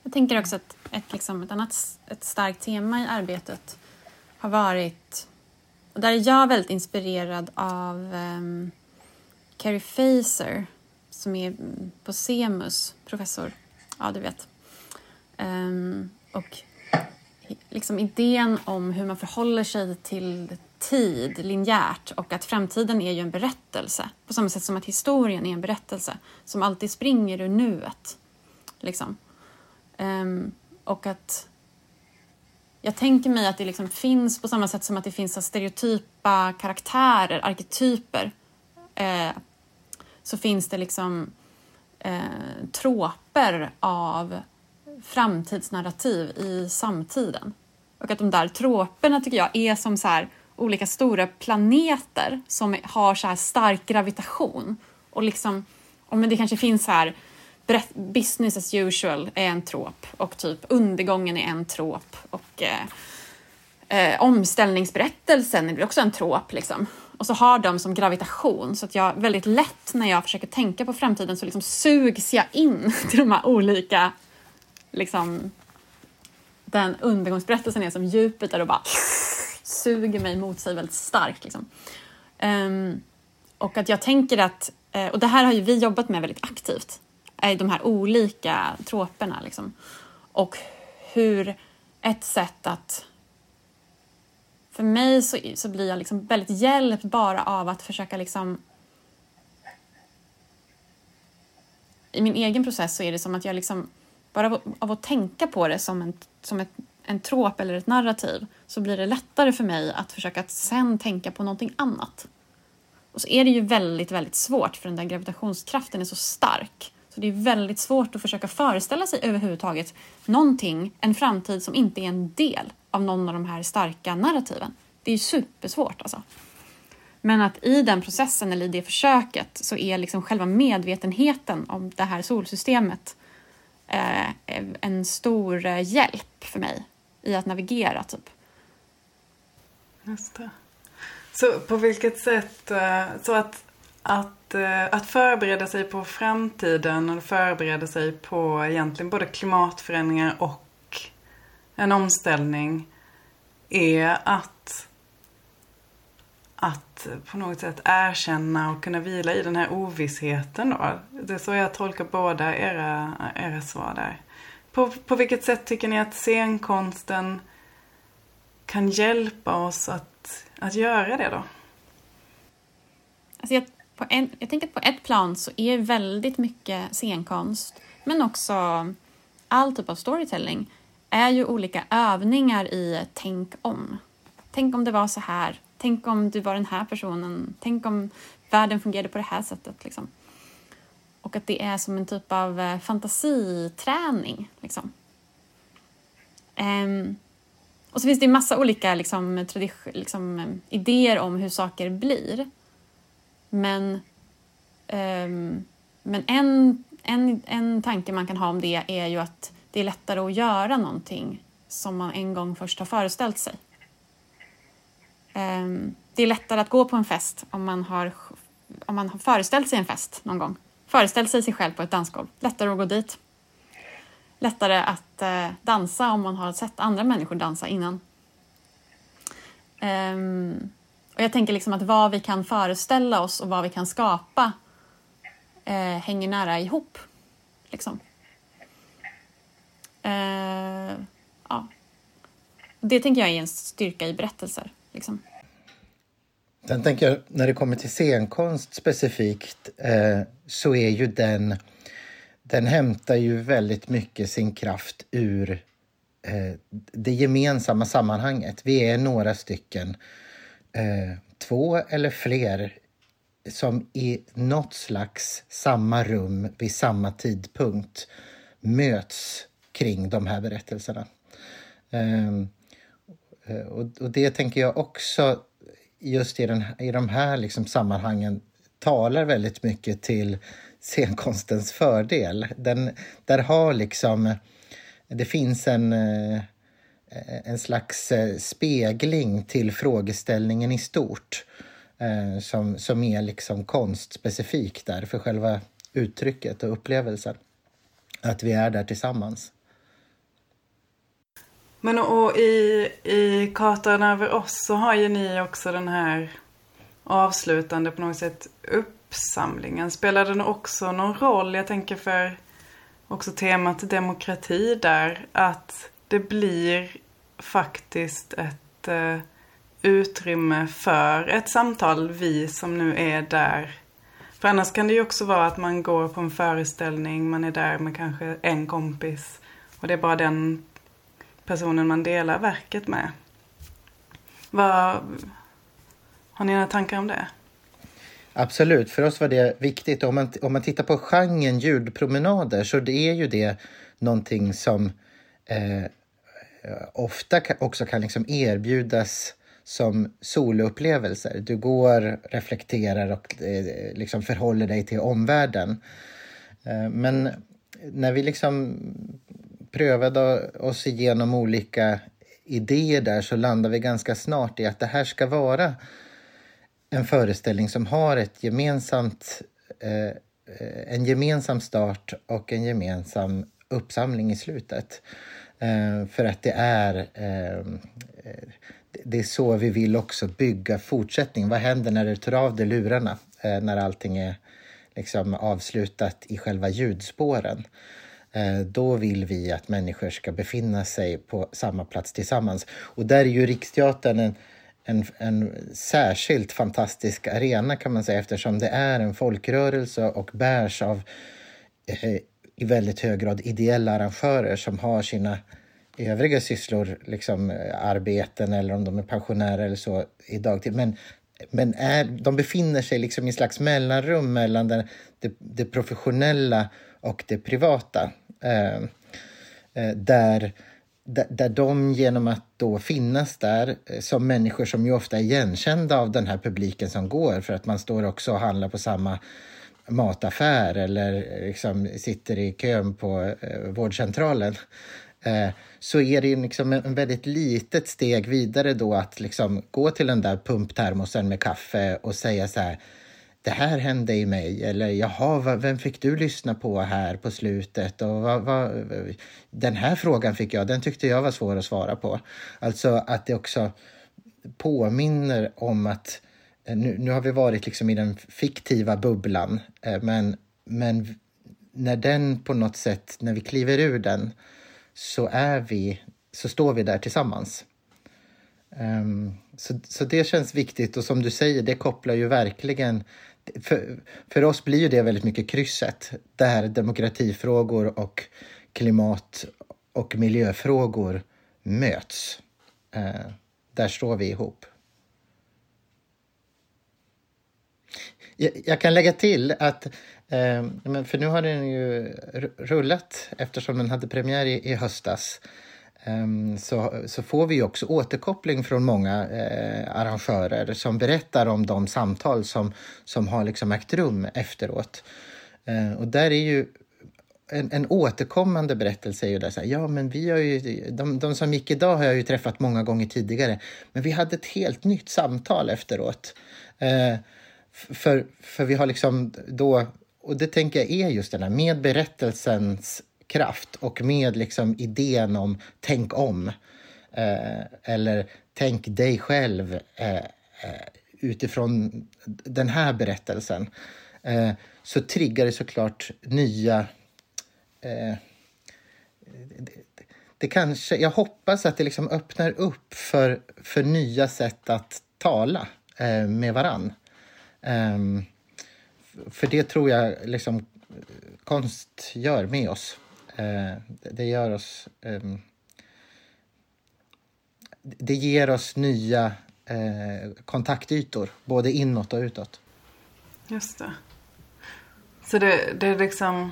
Jag tänker också att ett, liksom, ett annat ett starkt tema i arbetet har varit... Och där är jag väldigt inspirerad av um, Carrie Faser som är på Semus, professor. Ja, du vet. Um, och liksom idén om hur man förhåller sig till tid linjärt och att framtiden är ju en berättelse på samma sätt som att historien är en berättelse som alltid springer ur nuet. Liksom. Um, och att jag tänker mig att det liksom finns på samma sätt som att det finns stereotypa karaktärer, arketyper. Eh, så finns det liksom eh, tråper av framtidsnarrativ i samtiden. Och att de där tråperna tycker jag är som så här, olika stora planeter som har så här stark gravitation. Och liksom, och men det kanske finns så här business as usual är en trop och typ undergången är en trop och eh, eh, omställningsberättelsen är också en trop liksom. Och så har de som gravitation så att jag väldigt lätt när jag försöker tänka på framtiden så liksom sugs jag in till de här olika liksom den undergångsberättelsen är som Jupiter och bara suger mig mot sig väldigt starkt. Liksom. Um, och att jag tänker att, eh, och det här har ju vi jobbat med väldigt aktivt, de här olika troperna. Liksom. Och hur ett sätt att... För mig så, så blir jag liksom väldigt hjälpt bara av att försöka liksom... I min egen process så är det som att jag liksom bara av, av att tänka på det som en, som ett, en trop eller ett narrativ så blir det lättare för mig att försöka att sen tänka på någonting annat. Och så är det ju väldigt, väldigt svårt för den där gravitationskraften är så stark. Så det är väldigt svårt att försöka föreställa sig överhuvudtaget någonting, en framtid som inte är en del av någon av de här starka narrativen. Det är supersvårt alltså. Men att i den processen eller i det försöket så är liksom själva medvetenheten om det här solsystemet eh, en stor eh, hjälp för mig i att navigera. Typ. Just det. Så på vilket sätt, eh, så att, att, eh, att förbereda sig på framtiden och förbereda sig på egentligen både klimatförändringar och en omställning är att att på något sätt erkänna och kunna vila i den här ovissheten då. Det är så jag tolkar båda era, era svar där. På, på vilket sätt tycker ni att scenkonsten kan hjälpa oss att, att göra det då? Alltså jag, på en, jag tänker att på ett plan så är väldigt mycket scenkonst, men också all typ av storytelling, är ju olika övningar i tänk om. Tänk om det var så här. Tänk om du var den här personen. Tänk om världen fungerade på det här sättet. Liksom. Och att det är som en typ av eh, fantasiträning. Liksom. Um, och så finns det massa olika liksom, liksom, eh, idéer om hur saker blir. Men, um, men en, en, en tanke man kan ha om det är ju att det är lättare att göra någonting som man en gång först har föreställt sig. Um, det är lättare att gå på en fest om man har, om man har föreställt sig en fest någon gång. Föreställt sig sig själv på ett dansgolv. Lättare att gå dit lättare att uh, dansa om man har sett andra människor dansa innan. Um, och jag tänker liksom att vad vi kan föreställa oss och vad vi kan skapa eh, hänger nära ihop. Liksom. Eh, ja. Det tänker jag är en styrka i berättelser. Liksom. Sen tänker jag, när det kommer till scenkonst specifikt eh, så är ju den den hämtar ju väldigt mycket sin kraft ur eh, det gemensamma sammanhanget. Vi är några stycken, eh, två eller fler som i något slags samma rum vid samma tidpunkt möts kring de här berättelserna. Ehm, eh, och, och, det tänker jag också just i, den, i de här liksom sammanhangen talar väldigt mycket till scenkonstens fördel. Den, där har liksom... Det finns en, eh, Eh, en slags eh, spegling till frågeställningen i stort eh, som, som är liksom konstspecifik där för själva uttrycket och upplevelsen. Att vi är där tillsammans. Men och i, i Kartan över oss så har ju ni också den här avslutande på något sätt uppsamlingen. Spelar den också någon roll? Jag tänker för också temat demokrati där. Att det blir faktiskt ett eh, utrymme för ett samtal, vi som nu är där. För annars kan det ju också vara att man går på en föreställning, man är där med kanske en kompis. Och det är bara den personen man delar verket med. Vad, har ni några tankar om det? Absolut, för oss var det viktigt. Om man, om man tittar på genren ljudpromenader så det är ju det någonting som eh, ofta också kan liksom erbjudas som soloupplevelser. Du går, reflekterar och eh, liksom förhåller dig till omvärlden. Eh, men när vi liksom prövade oss igenom olika idéer där så landade vi ganska snart i att det här ska vara en föreställning som har ett gemensamt, eh, eh en gemensam start och en gemensam uppsamling i slutet. Eh, för att det är, ehm, eh, det är så vi vill också bygga fortsättning. Vad händer när du tar av dig lurarna? Eh, när allting är liksom avslutat i själva ljudspåren. Då vill vi att människor ska befinna sig på samma plats tillsammans. Och där är ju Riksteatern en, en, en särskilt fantastisk arena kan man säga eftersom det är en folkrörelse och bärs av i väldigt hög grad ideella arrangörer som har sina övriga sysslor, liksom eh, arbeten eller om de är pensionärer eller så i dagtid. Men, men är, de befinner sig liksom i en slags mellanrum mellan det, det, det professionella och det privata. Ehm, eh, där, där, där de genom att då finnas där eh, som människor som ju ofta är igenkända av den här publiken som går för att man står också och handlar på samma mataffär eller eh, liksom sitter i kön på eh, vårdcentralen eh, så är det liksom en väldigt litet steg vidare då att liksom gå till den där pumptermosen med kaffe och säga så här det här hände i mig eller jaha, vem fick du lyssna på här på slutet och vad, vad, den här frågan fick jag, den tyckte jag var svår att svara på. Alltså att det också påminner om att Eh, Eh, nu, nu har vi varit liksom i den fiktiva bubblan, eh, men, men när den på något sätt, när vi kliver ur den, så är vi, så står vi där tillsammans. Um, så, så det känns viktigt och som du säger, det kopplar ju verkligen för, för oss blir ju det väldigt mycket krysset där demokratifrågor och klimat och miljöfrågor möts. Uh, där står vi ihop. Jag, kan lägga till att, eh, för nu har den ju rullat eftersom den hade premiär i, höstas. Ehm, så, så får vi också återkoppling från många eh, arrangörer som berättar om de samtal som, som har liksom ägt rum efteråt. Ehm, och där är ju en, en återkommande berättelse är ju där så här, ja men vi har ju, de, de som gick idag har jag ju träffat många gånger tidigare, men vi hade ett helt nytt samtal efteråt. Eh, för, för vi har liksom då, och det tänker jag är just den här med berättelsens kraft och med liksom idén om tänk om. Eh, eller tänk dig själv eh, eh utifrån den här berättelsen. Eh, så triggar det såklart nya... Eh, det, det, kanske, jag hoppas att det liksom öppnar upp för, för nya sätt att tala eh, med varann. Um, för det tror jag liksom eh, konst gör med oss. Uh, det gör oss... Um, det ger oss nya uh, kontaktytor, både inåt och utåt. Just det. Så det, det är liksom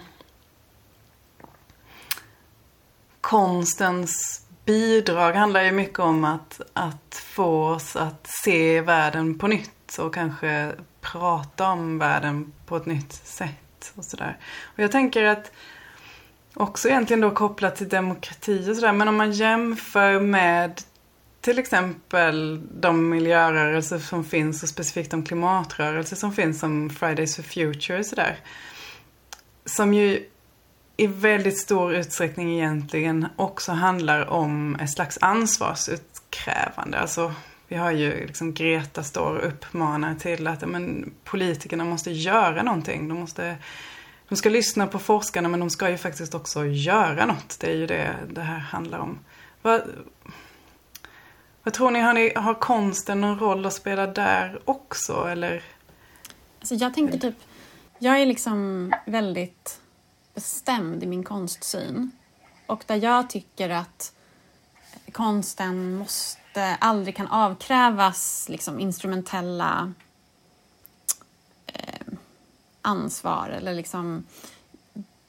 konstens bidrag handlar ju mycket om att, att få oss att se världen på nytt och kanske prata om världen på ett nytt sätt. Och sådär. Och jag tänker att också egentligen då kopplat till demokrati och sådär. Men om man jämför med till exempel de miljörörelser som finns och specifikt de klimatrörelser som finns som Fridays for Future och sådär. Som ju i väldigt stor utsträckning egentligen också handlar om ett slags ansvarsutkrävande. Alltså vi har ju liksom Greta står och uppmanar till att men, politikerna måste göra någonting. De, måste, de ska lyssna på forskarna men de ska ju faktiskt också göra något. Det är ju det det här handlar om. Vad, vad tror ni, har, ni, har konsten någon roll att spela där också eller? Alltså jag tänker typ, jag är liksom väldigt bestämd i min konstsyn. Och där jag tycker att konsten måste det eh, aldrig kan avkrävas liksom, instrumentella eh, ansvar. Eller liksom,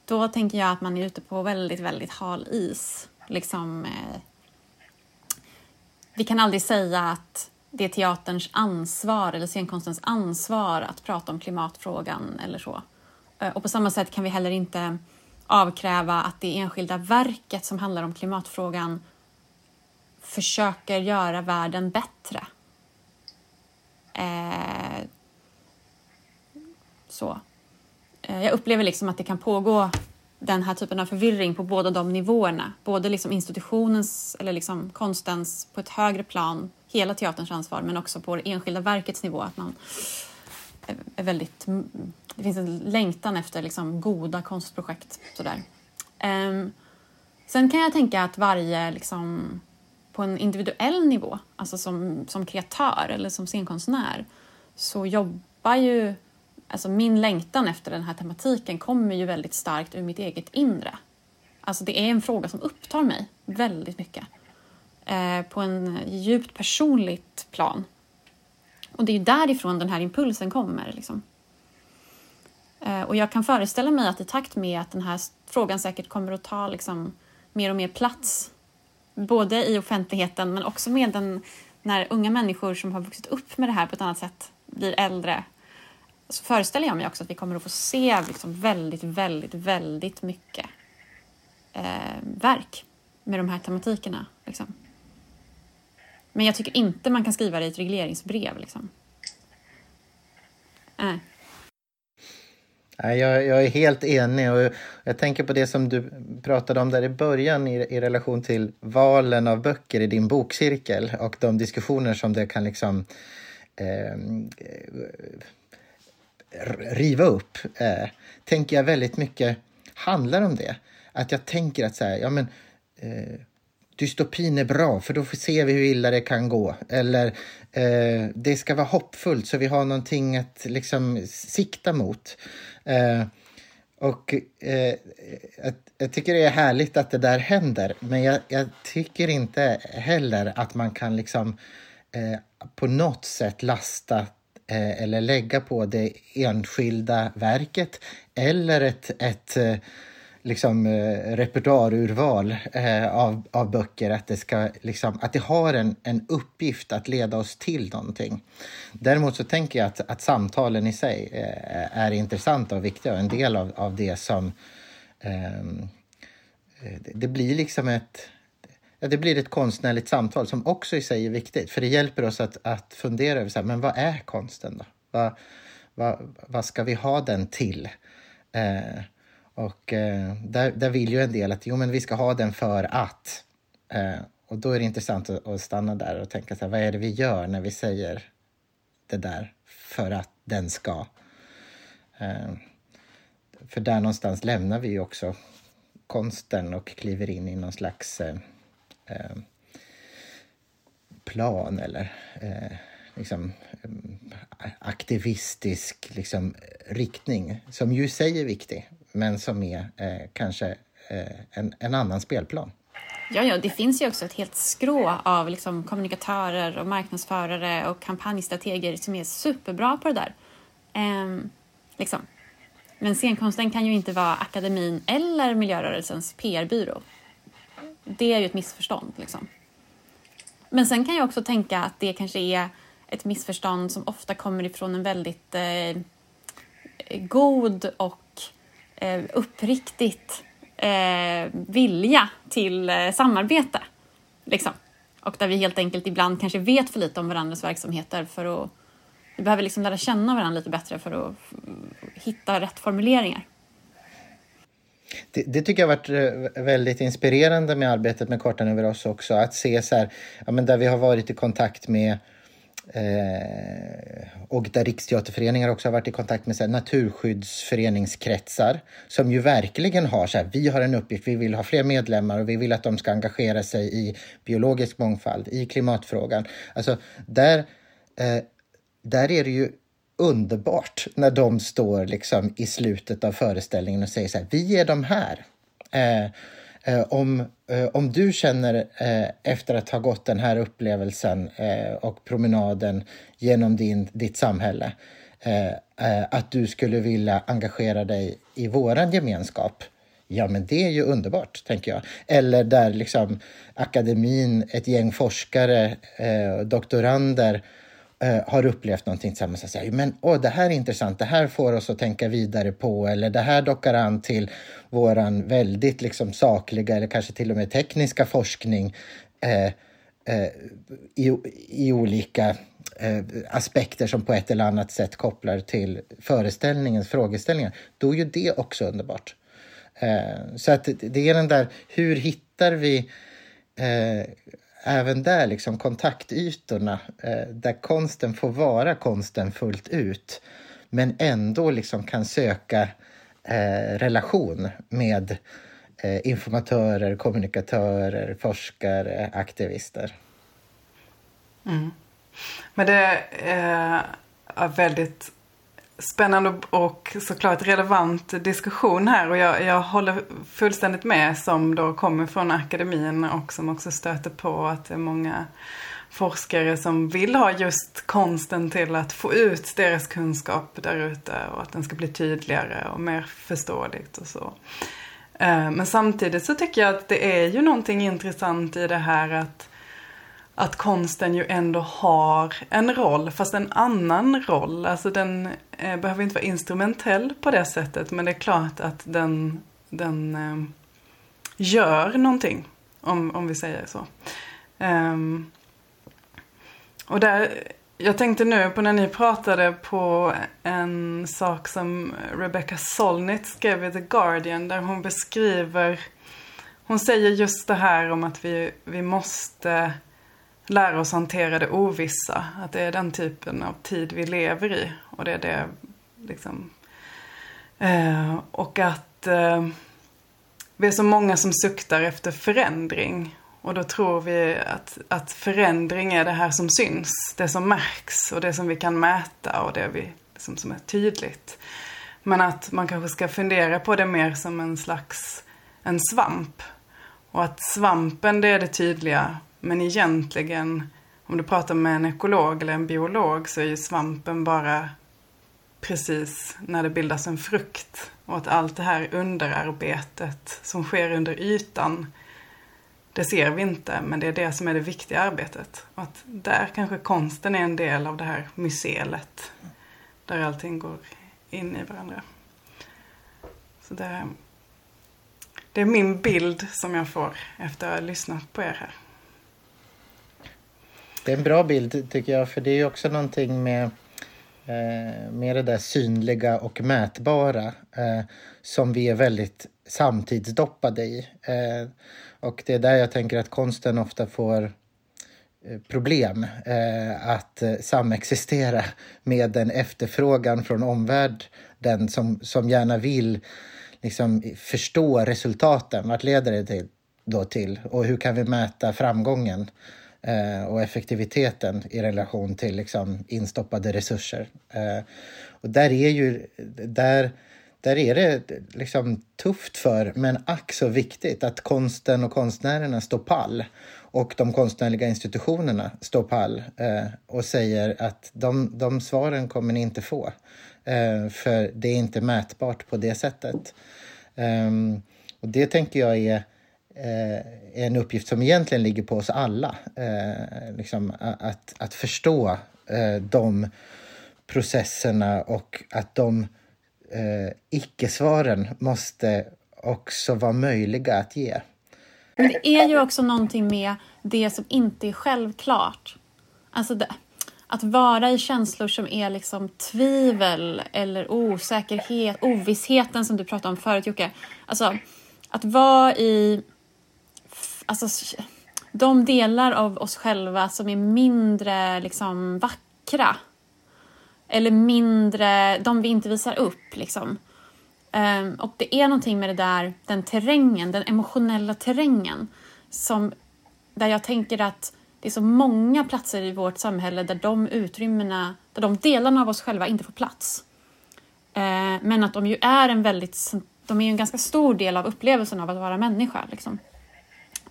då tänker jag att man är ute på väldigt, väldigt hal is. Liksom, eh, vi kan aldrig säga att det är teaterns ansvar eller scenkonstens ansvar att prata om klimatfrågan eller så. Eh, och på samma sätt kan vi heller inte avkräva att det enskilda verket som handlar om klimatfrågan försöker göra världen bättre. Eh, så. Eh, jag upplever liksom att det kan pågå den här typen av förvirring på båda de nivåerna. Både liksom institutionens eller liksom konstens på ett högre plan, hela teaterns ansvar, men också på det enskilda verkets nivå. Att man är väldigt, mm, det finns en längtan efter liksom goda konstprojekt. Sådär. Um, sen kan jag tänka att varje liksom, på en individuell nivå, alltså som, som kreatör eller som scenkonstnär, så jobbar ju... Alltså min längtan efter den här tematiken kommer ju väldigt starkt ur mitt eget inre. Alltså det är en fråga som upptar mig väldigt mycket. Eh, på en djupt personligt plan. Och det är därifrån den här impulsen kommer. Liksom. Eh, och jag kan föreställa mig att i takt med att den här frågan säkert kommer att ta liksom, mer och mer plats, både i offentligheten men också med den, när unga människor som har vuxit upp med det här på ett annat sätt blir äldre, så föreställer jag mig också att vi kommer att få se liksom väldigt, väldigt, väldigt mycket eh, verk med de här tematikerna. Liksom. Men jag tycker inte man kan skriva det i ett regleringsbrev. Liksom. Äh. Jag, jag är helt enig och jag tänker på det som du pratade om där i början i, i relation till valen av böcker i din bokcirkel och de diskussioner som det kan liksom ehm, eh, riva upp. Eh, tänker jag väldigt mycket handlar om det. Att jag tänker att så här, ja men eh, dystopin är bra för då ser vi hur illa det kan gå. Eller eh, det ska vara hoppfullt så vi har någonting att liksom sikta mot. Eh, och eh, jag, jag, tycker det är härligt att det där händer men jag, jag tycker inte heller att man kan liksom eh, på något sätt lasta eh, eller lägga på det enskilda verket eller ett, ett eh, liksom, eh, repertoarurval eh, av, av böcker, att det, ska, liksom, att det har en, en uppgift att leda oss till någonting. Däremot så tänker jag att, att samtalen i sig eh, är intressanta och viktiga och en del av, av det som... Ehm, eh, det blir liksom ett... Ja, det blir ett konstnärligt samtal som också i sig är viktigt, för det hjälper oss att, att fundera över så här, men vad är konsten. då? Vad, vad, vad ska vi ha den till? Eh, och eh, där, där vill ju en del att jo, men vi ska ha den för att. Eh, och då är det intressant att, att, stanna där och tänka så här, vad är det vi gör när vi säger det där för att den ska. Eh, för där någonstans lämnar vi ju också konsten och kliver in i någon slags eh, eh plan eller eh, liksom, eh, aktivistisk liksom, riktning som ju i sig är viktig men som är eh, kanske eh, en, en annan spelplan. Ja, ja, det finns ju också ett helt skrå av liksom, kommunikatörer och marknadsförare och kampanjstrateger som är superbra på det där. Ehm, liksom. Men scenkonsten kan ju inte vara akademin eller miljörörelsens PR-byrå. Det är ju ett missförstånd. Liksom. Men sen kan jag också tänka att det kanske är ett missförstånd som ofta kommer ifrån en väldigt eh, god och eh, uppriktigt eh, vilja till eh, samarbete. Liksom. Och där vi helt enkelt ibland kanske vet för lite om varandras verksamheter för att vi behöver liksom lära känna varandra lite bättre för att hitta rätt formuleringar. Det, det, tycker jag har varit eh, väldigt inspirerande med arbetet med Kartan över oss också. Att se så här, ja, men där vi har varit i kontakt med Eh, och där Riksteaterföreningar också har varit i kontakt med så här, naturskyddsföreningskretsar som ju verkligen har så här, vi har en uppgift, vi vill ha fler medlemmar och vi vill att de ska engagera sig i biologisk mångfald, i klimatfrågan. Alltså där, eh, där är det ju underbart när de står liksom i slutet av föreställningen och säger så här, vi är de här. Eh, Eh, om, eh, om du känner eh, efter att ha gått den här upplevelsen eh, och promenaden genom din, ditt samhälle eh, att du skulle vilja engagera dig i våran gemenskap Ja, men det är ju underbart, tänker jag. Eller där liksom akademin, ett gäng forskare, eh, doktorander eh, har upplevt någonting tillsammans och säger men åh, det här är intressant, det här får oss att tänka vidare på. Eller det här dockar an till våran väldigt liksom sakliga eller kanske till och med tekniska forskning eh, eh, i, i olika eh, aspekter som på ett eller annat sätt kopplar till föreställningens frågeställningar, då är ju det också underbart. Eh, så att det är den där, hur hittar vi eh, även där liksom kontaktytorna eh, där konsten får vara konsten fullt ut men ändå liksom kan söka eh, relation med eh, informatörer, kommunikatörer, forskare, aktivister. Mm. Men det eh, är väldigt spännande och såklart relevant diskussion här och jag, jag håller fullständigt med som då kommer från akademin och som också stöter på att det är många forskare som vill ha just konsten till att få ut deras kunskap där ute och att den ska bli tydligare och mer förståeligt och så. Eh, men samtidigt så tycker jag att det är ju någonting intressant i det här att att konsten ju ändå har en roll, fast en annan roll. Alltså den eh, behöver inte vara instrumentell på det sättet, men det är klart att den, den eh, gör någonting, om, om vi säger så. Um, och där, jag tänkte nu på när ni pratade på en sak som Rebecca Solnit skrev i The Guardian, där hon beskriver, hon säger just det här om att vi, vi måste lära oss hantera det ovissa. Att det är den typen av tid vi lever i. Och det är det liksom. Eh, och att eh, vi är så många som suktar efter förändring. Och då tror vi att, att förändring är det här som syns. Det som märks och det som vi kan mäta och det vi, liksom, som är tydligt. Men att man kanske ska fundera på det mer som en slags en svamp. Och att svampen det är det tydliga men egentligen, om du pratar med en ekolog eller en biolog så är ju svampen bara precis när det bildas en frukt. Och att allt det här underarbetet som sker under ytan, det ser vi inte, men det är det som är det viktiga arbetet. Och att där kanske konsten är en del av det här mycelet. Där allting går in i varandra. Så det, det är min bild som jag får efter att ha lyssnat på er här. Det är en bra bild tycker jag, för det är ju också någonting med, eh, med det där synliga och mätbara eh, som vi är väldigt samtidsdoppade i. Eh, och det är där jag tänker att konsten ofta får eh, problem eh, att eh, samexistera med en efterfrågan från omvärlden som, som gärna vill liksom, förstå resultaten. Vart leder det till, då till? Och hur kan vi mäta framgången? Eh, och effektiviteten i relation till liksom, instoppade resurser. Eh, och där är ju där, där är det liksom tufft för, men ack så viktigt, att konsten och konstnärerna står pall och de konstnärliga institutionerna står pall eh, och säger att de, de svaren kommer ni inte få. Eh, för det är inte mätbart på det sättet. Eh, och det tänker jag är Eh, en uppgift som egentligen ligger på oss alla. Eh, liksom att, att förstå eh, de processerna och att de eh, icke-svaren måste också vara möjliga att ge. Men det är ju också någonting med det som inte är självklart. Alltså det, att vara i känslor som är liksom tvivel eller osäkerhet, ovissheten som du pratade om förut Jocke. Alltså att vara i alltså, de delar av oss själva som är mindre liksom, vackra eller mindre, de vi inte visar upp. Liksom. Um, och det är någonting med det där, den terrängen, den emotionella terrängen som, där jag tänker att det är så många platser i vårt samhälle där de utrymmena, där de delarna av oss själva inte får plats. Uh, men att de ju är en väldigt, de är en ganska stor del av upplevelsen av att vara människa. Liksom.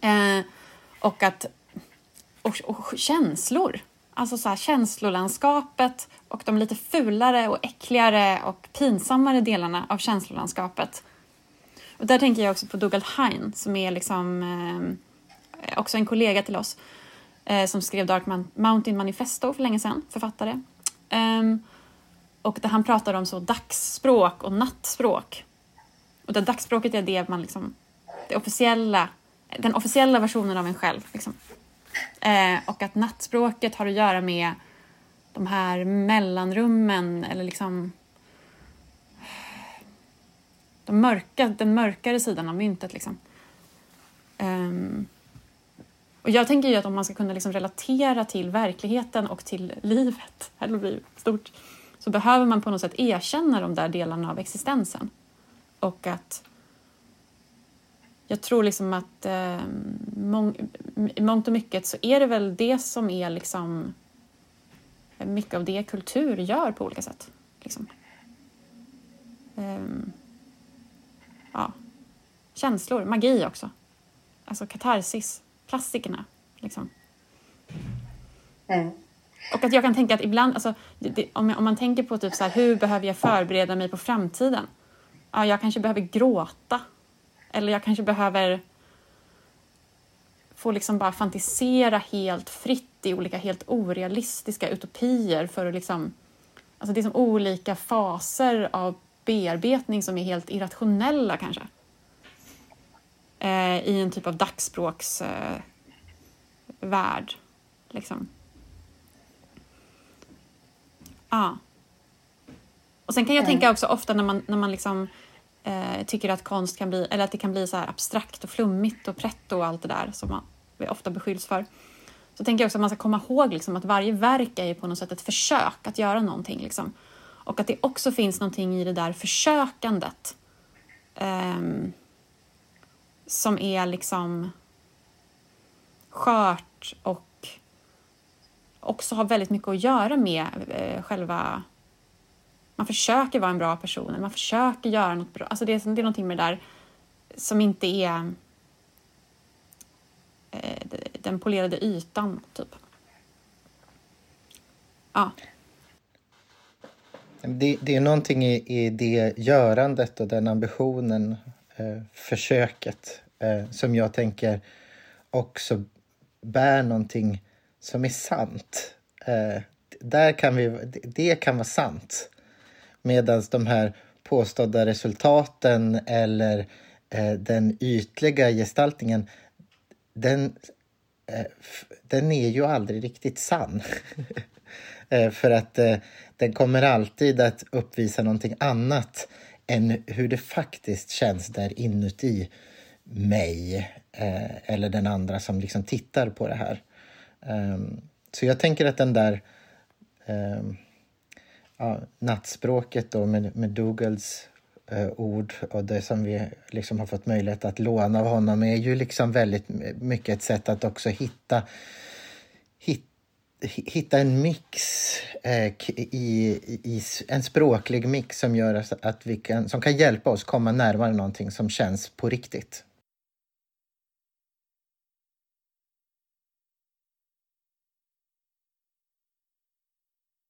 Eh, och att och, och, känslor. Alltså så här, känslolandskapet och de lite fulare och äckligare och pinsammare delarna av känslolandskapet. Och där tänker jag också på Dougald Hine som är liksom eh, också en kollega till oss eh, som skrev Dark Mountain Manifesto för länge sedan, författare. Um, och där han pratar om så dagsspråk och nattspråk. Och där dagsspråket är det man liksom, det officiella den officiella versionen av en själv. Liksom. Eh, och att nattspråket har att göra med de här mellanrummen eller liksom de mörka, den mörkare sidan av myntet. Liksom. Um, och jag tänker ju att om man ska kunna liksom relatera till verkligheten och till livet, här blir stort, så behöver man på något sätt erkänna de där delarna av existensen. Och att jag tror liksom att eh, mång, i mångt och mycket så är det väl det som är liksom mycket av det kultur gör på olika sätt. Liksom. um, ja, känslor, magi också. Alltså katarsis, klassikerna. Liksom. Mm. Och att jag kan tänka att ibland, alltså, det, det, om, om, man tänker på typ så här, hur behöver jag förbereda mig på framtiden? Ja, jag kanske behöver gråta. Eller jag kanske behöver få liksom bara fantisera helt fritt i olika helt orealistiska utopier för att liksom... Alltså det är som olika faser av bearbetning som är helt irrationella kanske. Eh, I en typ av dagsspråksvärld. Eh, liksom. Ja. Och sen kan jag tänka också ofta när man, när man liksom eh, tycker att konst kan bli, eller att det kan bli så här abstrakt och flummigt och pretto och allt det där som man ofta beskylls för. Så tänker jag också att man ska komma ihåg liksom, att varje verk är på något sätt ett försök att göra någonting. Liksom. Och att det också finns någonting i det där försökandet eh, som är liksom skört och också har väldigt mycket att göra med eh, själva... Man försöker vara en bra person, man försöker göra något bra. Alltså det, är, det är någonting med det där som inte är eh, den polerade ytan, typ. Ja. Det, det är någonting i, i det görandet och den ambitionen, eh, försöket, eh, som jag tänker också bär någonting som är sant. Eh, där kan vi, det kan vara sant. Medan de här påstådda resultaten eller eh, den ytliga gestaltningen, den, eh, den är ju aldrig riktigt sann. eh, för att eh, den kommer alltid att uppvisa någonting annat än hur det faktiskt känns där inuti mig eh, eller den andra som liksom tittar på det här. Um, så jag tänker att den där um, ja, nattspråket då med, med Dougals eh, ord och det som vi liksom har fått möjlighet att låna av honom är ju liksom väldigt mycket ett sätt att också hitta hit, hitta en mix eh, i, i, en språklig mix som gör att vi kan, som kan hjälpa oss komma närmare någonting som känns på riktigt.